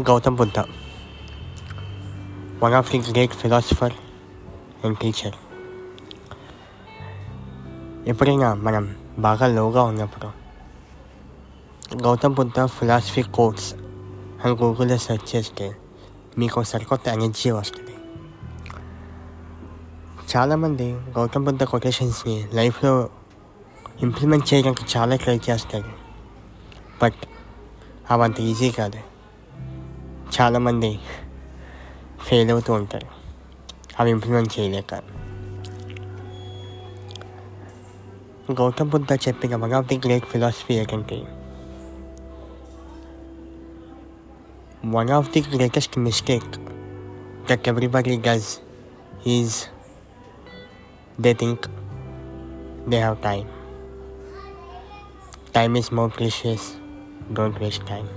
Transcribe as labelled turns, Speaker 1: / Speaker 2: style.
Speaker 1: Gautam Buddha. One of the great philosopher and teacher. ఎప్పుడైనా మనం బాగా లోగా ఉన్నప్పుడు గౌతమ్ బుద్ధ ఫిలాసఫీ కోర్స్ అని గూగుల్లో సెర్చ్ చేస్తే మీకు సరికొత్త ఎనర్జీ వస్తుంది. చాలామంది గౌతమ్ బుద్ధ కొటేషన్స్ని లైఫ్లో ఇంప్లిమెంట్ చేయడానికి చాలా ట్రై చేస్తారు. బట్ అవంత ఈజీ కాదు. చాలామంది ఫెయిల్ అవుతూ ఉంటారు అవి ఇంప్లిమెంట్ చేయలేక గౌతమ్ బుద్ధ చెప్పిన one of the great philosophy ఏంటంటే one of the greatest mistake that everybody does is they think they have time. Time is more precious. Don't waste time.